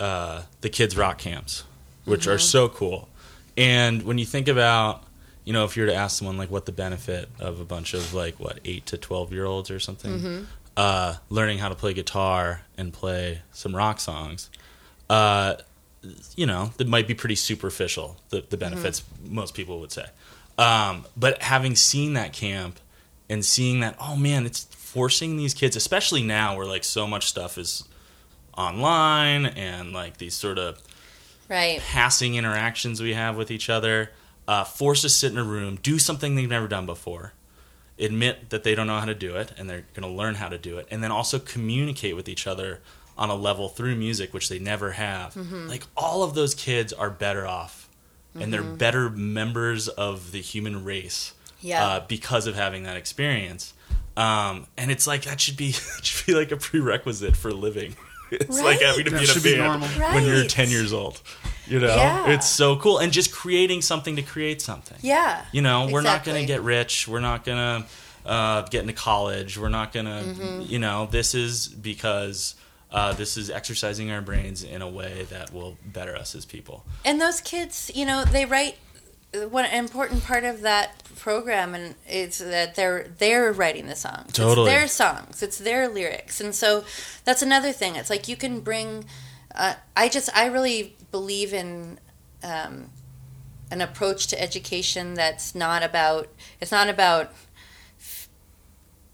uh, the kids rock camps which are so cool and when you think about you know if you were to ask someone like what the benefit of a bunch of like what 8 to 12 year olds or something uh, learning how to play guitar and play some rock songs uh, you know that might be pretty superficial the, the benefits most people would say. Um, but having seen that camp and seeing that oh man it's forcing these kids especially now where like so much stuff is online and like these sort of Right. passing interactions we have with each other uh, force to sit in a room do something they've never done before admit that they don't know how to do it and they're going to learn how to do it and then also communicate with each other on a level through music which they never have. Like all of those kids are better off and they're better members of the human race Yeah. uh, because of having that experience. Um, and it's like that should be that should be like a prerequisite for living it's like having to That be in a should be band normal. when you're 10 years old you know Yeah. it's so cool and just creating something to create something yeah. you know we're not going to get rich we're not going to uh, get into college we're not going to Mm-hmm. you know this is because uh, this is exercising our brains in a way that will better us as people And those kids, you know, they write. One important part of that program and it's that they're they're writing the songs. Totally. It's their songs. It's their lyrics, and so that's another thing. It's like you can bring. Uh, I just I really believe in. Um, an approach to education that's not about it's not about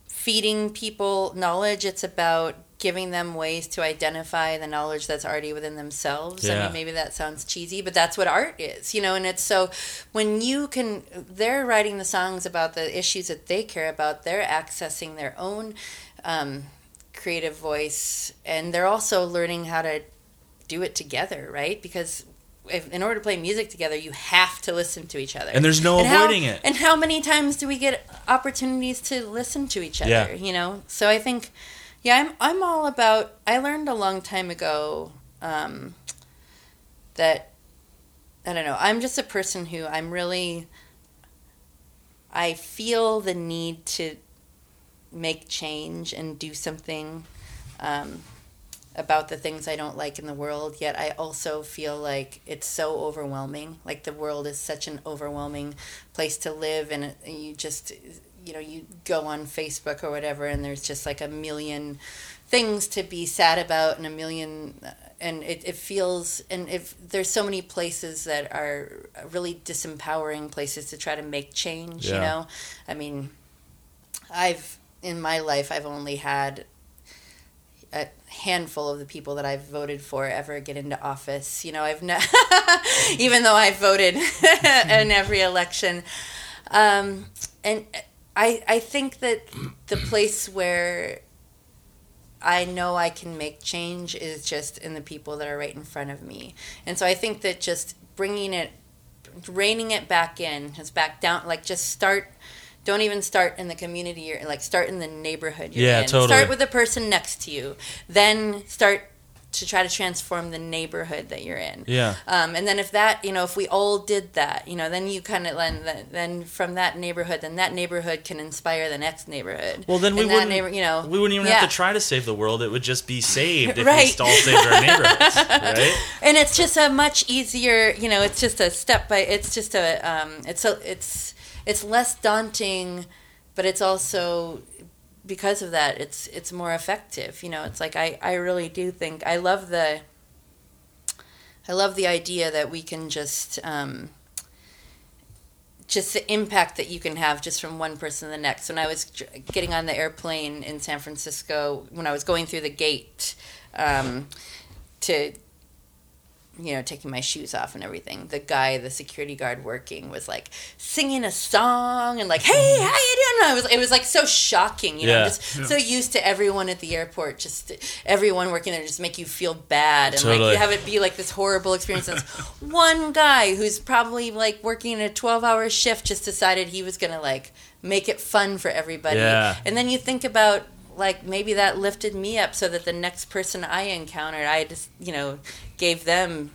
feeding people knowledge it's about giving them ways to identify the knowledge that's already within themselves Yeah. i mean maybe that sounds cheesy but that's what art is you know and it's so when you can they're writing the songs about the issues that they care about they're accessing their own um, creative voice and they're also learning how to do it together right because if, in order to play music together you have to listen to each other And there's no how- avoiding it. and how many times do we get opportunities to listen to each other Yeah. you know so i think yeah i'm, I'm all about i learned a long time ago um, that i don't know i'm just a person who i'm really i feel the need to make change and do something um, about the things I don't like in the world, yet I also feel like it's so overwhelming. Like the world is such an overwhelming place to live, and you just, you know, you go on Facebook or whatever, and there's just like a million things to be sad about, and a million, and it, it feels, and if there's so many places that are really disempowering places to try to make change, you know, I mean, I've in my life I've only had a handful of the people that I've voted for ever get into office. You know, I've ne- even though I voted in every election, um, and I I think that the place where I know I can make change is just in the people that are right in front of me, and so I think that just bringing it, reining it back in, has back down, like just start. Don't even start in the community. You're like start in the neighborhood. You're Yeah, in. totally. Start with the person next to you, then start to try to transform the neighborhood that you're in. yeah Um, and then if that, you know, if we all did that, you know, then you kind of then then from that neighborhood, then that neighborhood can inspire the next neighborhood. well then we And wouldn't neighbor, you know, we wouldn't even yeah. have to try to save the world it would just be saved if Right. we all saved our neighborhoods right and it's just a much easier you know it's just a step by it's just a um, it's a it's it's less daunting but it's also because of that it's it's more effective you know it's like i i really do think i love the i love the idea that we can just um just the impact that you can have just from one person to the next. When I was getting on the airplane in San Francisco, when I was going through the gate um, to you know, taking my shoes off and everything. The guy, the security guard working, was like singing a song and like, "Hey, mm-hmm. how you doing?" I was, it was like so shocking, you know, Yeah. just so used to everyone at the airport, just everyone working there, just make you feel bad and like you have it be like this horrible experience. And one guy who's probably like working a twelve-hour shift just decided he was gonna like make it fun for everybody, Yeah. and then you think about like maybe that lifted me up so that the next person I encountered, I just you know gave them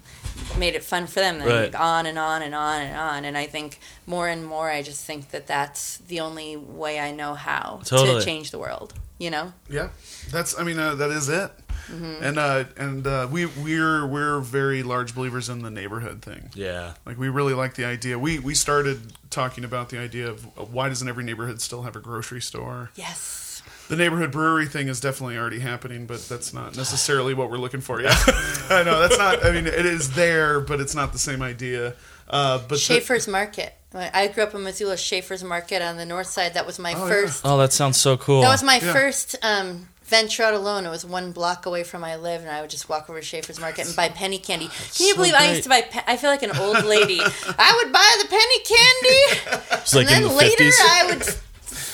made it fun for them. Then Right. on and on and on and on. And I think more and more, I just think that that's the only way I know how Totally. to change the world. You know. Yeah, that's. I mean, uh, that is it. And uh, and uh, we we're we're very large believers in the neighborhood thing. Yeah. Like we really like the idea. We we started talking about the idea of uh, why doesn't every neighborhood still have a grocery store? Yes. The neighborhood brewery thing is definitely already happening, but that's not necessarily what we're looking for. Yeah, I know that's not. I mean, it is there, but it's not the same idea. Uh, but the- Schaefer's Market. I grew up in Missoula. Schaefer's Market on the north side. That was my Oh, yeah. first. Oh, that sounds so cool. That was my Yeah. first um, venture out alone. It was one block away from where I live, and I would just walk over to Schaefer's Market and buy penny candy. Can you so believe I used to buy? Pe- I feel like an old lady. I would buy the penny candy, It's like and in then the later 50s. I would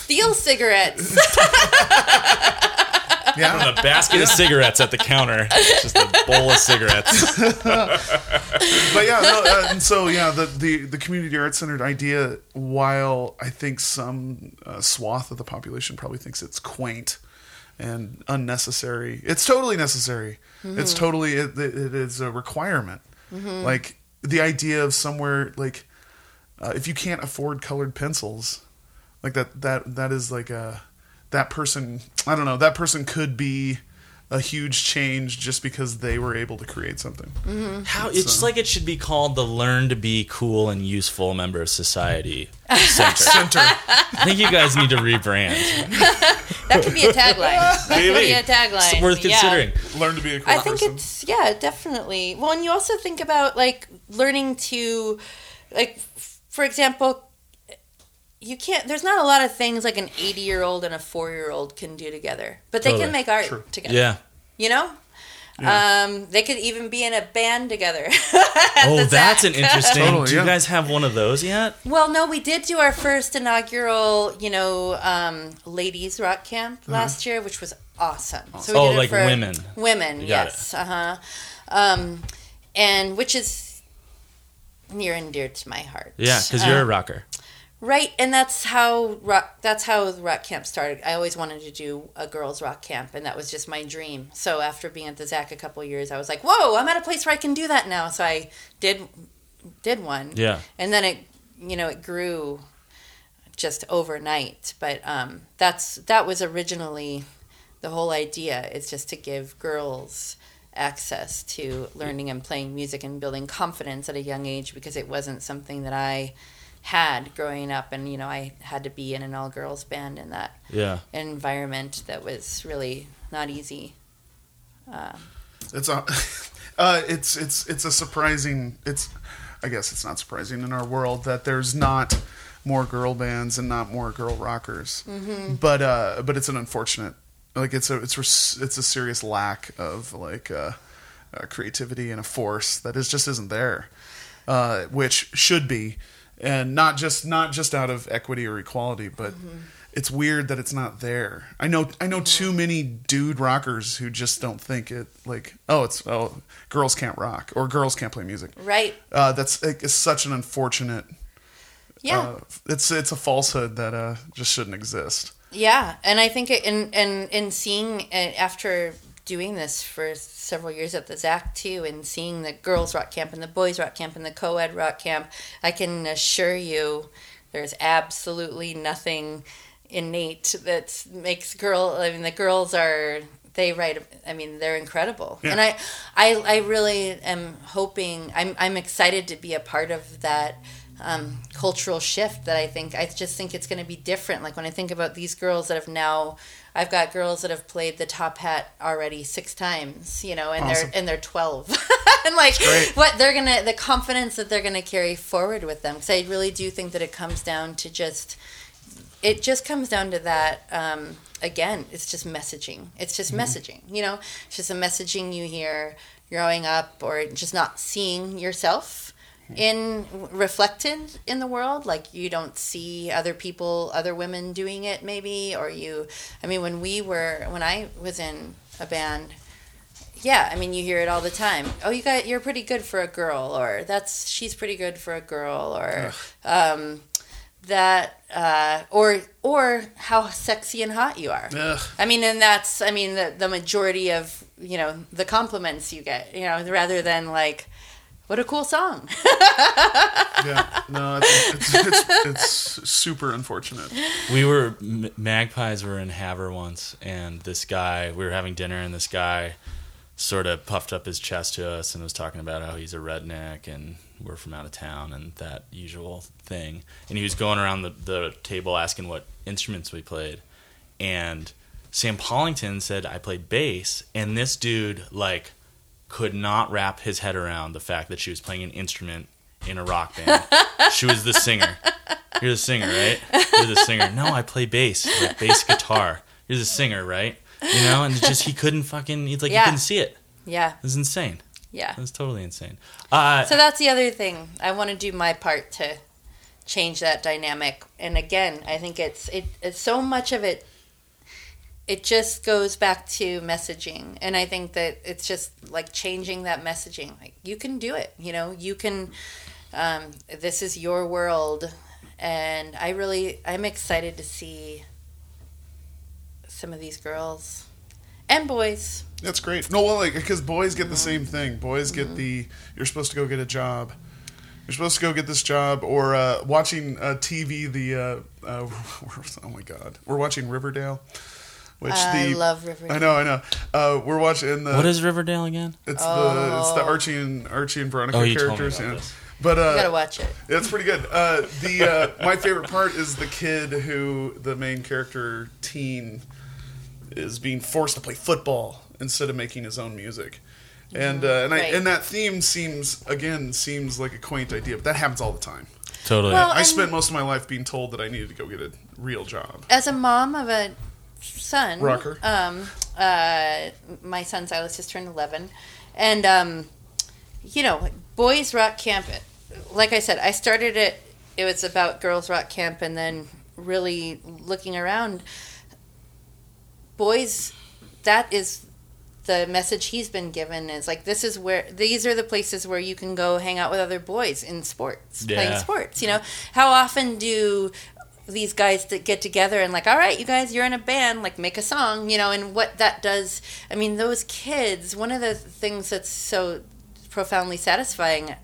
steal cigarettes. yeah, a basket of cigarettes at the counter. Just a bowl of cigarettes. but yeah, no, uh, and so yeah, the, the the community arts centered idea, while I think some uh, swath of the population probably thinks it's quaint and unnecessary, it's totally necessary. It's totally it, it, it is a requirement. Like the idea of somewhere like uh, if you can't afford colored pencils, like that that that is like a that person. I don't know. That person could be a huge change just because they were able to create something. Mm-hmm. How it's like it should be called the learn to be cool and useful member of society center. Center. I think you guys need to rebrand. That could be a tagline. That could be a tagline. It's worth Yeah. considering. Learn to be a cool I think person. it's yeah, definitely. Well, and you also think about like learning to, like, for example, you can't. There's not a lot of things like an 80 year old and a four year old can do together, but they Totally. can make art True. together. Yeah. You know. Um, they could even be in a band together. Oh, that's an interesting. Totally, do you yeah. guys have one of those yet? Well, no, we did do our first inaugural, you know, um, ladies rock camp last year, which was awesome. So we Oh, did it like for women. Women, got yes, uh huh. Um, and which is near and dear to my heart. Yeah, because you're a rocker. Right, and that's how rock. That's how rock camp started. I always wanted to do a girls' rock camp, and that was just my dream. So after being at the ZACC a couple years, I was like, "Whoa, I'm at a place where I can do that now." So I did did one Yeah. and then it you know it grew just overnight but um, that's that was originally the whole idea is just to give girls access to learning and playing music and building confidence at a young age because it wasn't something that i had growing up and you know i had to be in an all girls band in that Yeah. environment that was really not easy It's a, uh, it's it's it's a surprising. It's, I guess it's not surprising in our world that there's not more girl bands and not more girl rockers. But uh, but it's an unfortunate. Like it's a it's res- it's a serious lack of like uh, uh, creativity and a force that is just isn't there, uh, which should be, and not just not just out of equity or equality, but it's weird that it's not there. I know I know too many dude rockers who just don't think it like oh it's oh girls can't rock or girls can't play music. right Uh, that's it's such an unfortunate. yeah Uh, it's it's a falsehood that uh, just shouldn't exist. Yeah, and I think it, in in in seeing it after doing this for several years at the ZACC too, and seeing the girls rock camp and the boys rock camp and the co-ed rock camp, I can assure you, there's absolutely nothing innate that makes girl. I mean, the girls are they write. I mean, they're incredible, and I, I, I really am hoping. I'm I'm excited to be a part of that um, cultural shift that I think I just think it's going to be different. Like when I think about these girls that have now, I've got girls that have played the top hat already six times, you know, and Awesome. they're and they're twelve, and like what they're gonna the confidence that they're gonna carry forward with them. Because I really do think that it comes down to just it just comes down to that um, again it's just messaging it's just messaging you know it's just a messaging you hear growing up or just not seeing yourself in reflected in the world like you don't see other people other women doing it maybe or you i mean when we were when i was in a band yeah i mean you hear it all the time. Oh you got you're pretty good for a girl or that's she's pretty good for a girl or um, that uh, or or how sexy and hot you are. Ugh. I mean, and that's, I mean, the, the majority of, you know, the compliments you get, you know, rather than like, What a cool song. Yeah, no, it's, it's, it's, it's super unfortunate. We were magpies were in Havre once, and this guy we were having dinner, and this guy sort of puffed up his chest to us and was talking about how he's a redneck and we're from out of town and that usual thing. And he was going around the, the table asking what instruments we played, and Sam Pollington said I played bass, and this dude like could not wrap his head around the fact that she was playing an instrument in a rock band. she was the singer. You're the singer, right? You're the singer. No, I play bass, like bass guitar. You're the singer, right? You know, and just he couldn't fucking. He's like Yeah. he couldn't see it. Yeah, It was insane. yeah. It was totally insane. Uh, So that's the other thing. I want to do my part to change that dynamic. And again, I think it's it it's so much of it it just goes back to messaging. And I think that it's just like changing that messaging. Like you can do it, you know, you can um, this is your world and I really I'm excited to see some of these girls and boys. That's great. No, well, like because boys get the same thing. Boys get the you're supposed to go get a job. You're supposed to go get this job, or uh, watching uh, TV. The uh, uh, oh my god, we're watching Riverdale. Which I the love Riverdale. I know, I know. Uh, we're watching the. what is Riverdale again? It's the it's the Oh. Archie and Archie and Veronica Oh, you told me characters. about yeah. this. But uh, You gotta watch it. It's pretty good. Uh, the uh, my favorite part is the kid who the main character teen is being forced to play football instead of making his own music, and uh, and I, Right. and that theme seems again seems like a quaint idea, but that happens all the time. Totally. Well, I and- spent most of my life being told that I needed to go get a real job. as a mom of a son, Rocker. Um, uh, my son Silas just turned eleven, and um, you know, boys rock camp. Like I said, I started it. It was about girls rock camp, and then really looking around. Boys, that is the message he's been given is like this is where these are the places where you can go hang out with other boys in sports playing sports you know how often do these guys that get together and like all right you guys you're in a band like make a song you know and what that does i mean those kids one of the things that's so profoundly satisfying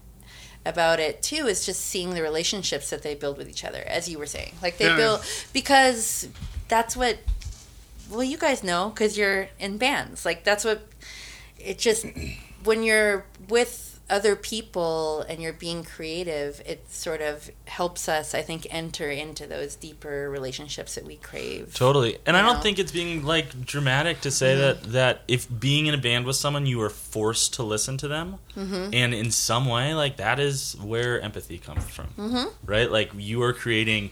about it too is just seeing the relationships that they build with each other as you were saying like they Yeah. build because that's what well you guys know because you're in bands like that's what it just when you're with other people and you're being creative it sort of helps us i think enter into those deeper relationships that we crave Totally. And I don't think it's being like dramatic to say that that if being in a band with someone you are forced to listen to them and in some way like that is where empathy comes from. Mm-hmm. Right? Like you are creating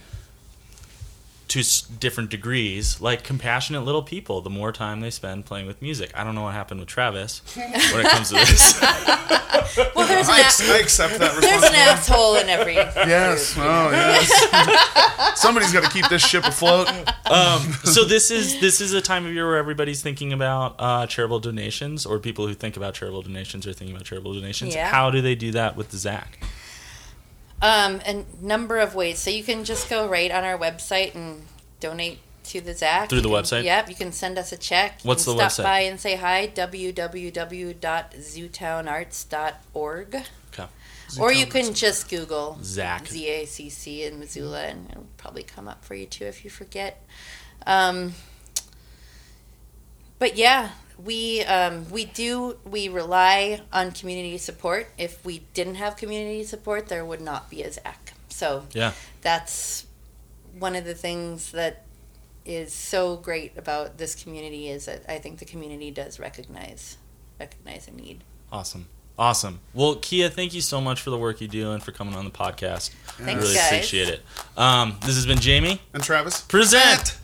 to different degrees like compassionate little people the more time they spend playing with music. I don't know what happened with Travis when it comes to this. well there's an, I, a- I accept that there's an asshole in every Yes. Oh, yes. Somebody's got to keep this ship afloat. um, so this is this is a time of year where everybody's thinking about uh, charitable donations, or people who think about charitable donations are thinking about charitable donations. Yeah. How do they do that with the ZACC? Um, a number of ways. So you can just go right on our website and donate to the ZACC. Through the can- website? Yep. You can send us a check. You What's the stop website? by and say hi. www.zootownarts.org. Okay. Or you can just Google ZACC. Z A C C in Missoula, and it'll probably come up for you too if you forget. Um, but yeah, we um, we do we rely on community support. If we didn't have community support, there would not be a ZACC. So Yeah. that's one of the things that is so great about this community is that I think the community does recognize recognize a need. Awesome. Awesome. Well, Kia, thank you so much for the work you do and for coming on the podcast. I Thanks, really guys. appreciate it. Um, this has been Jamie. And Travis? Present.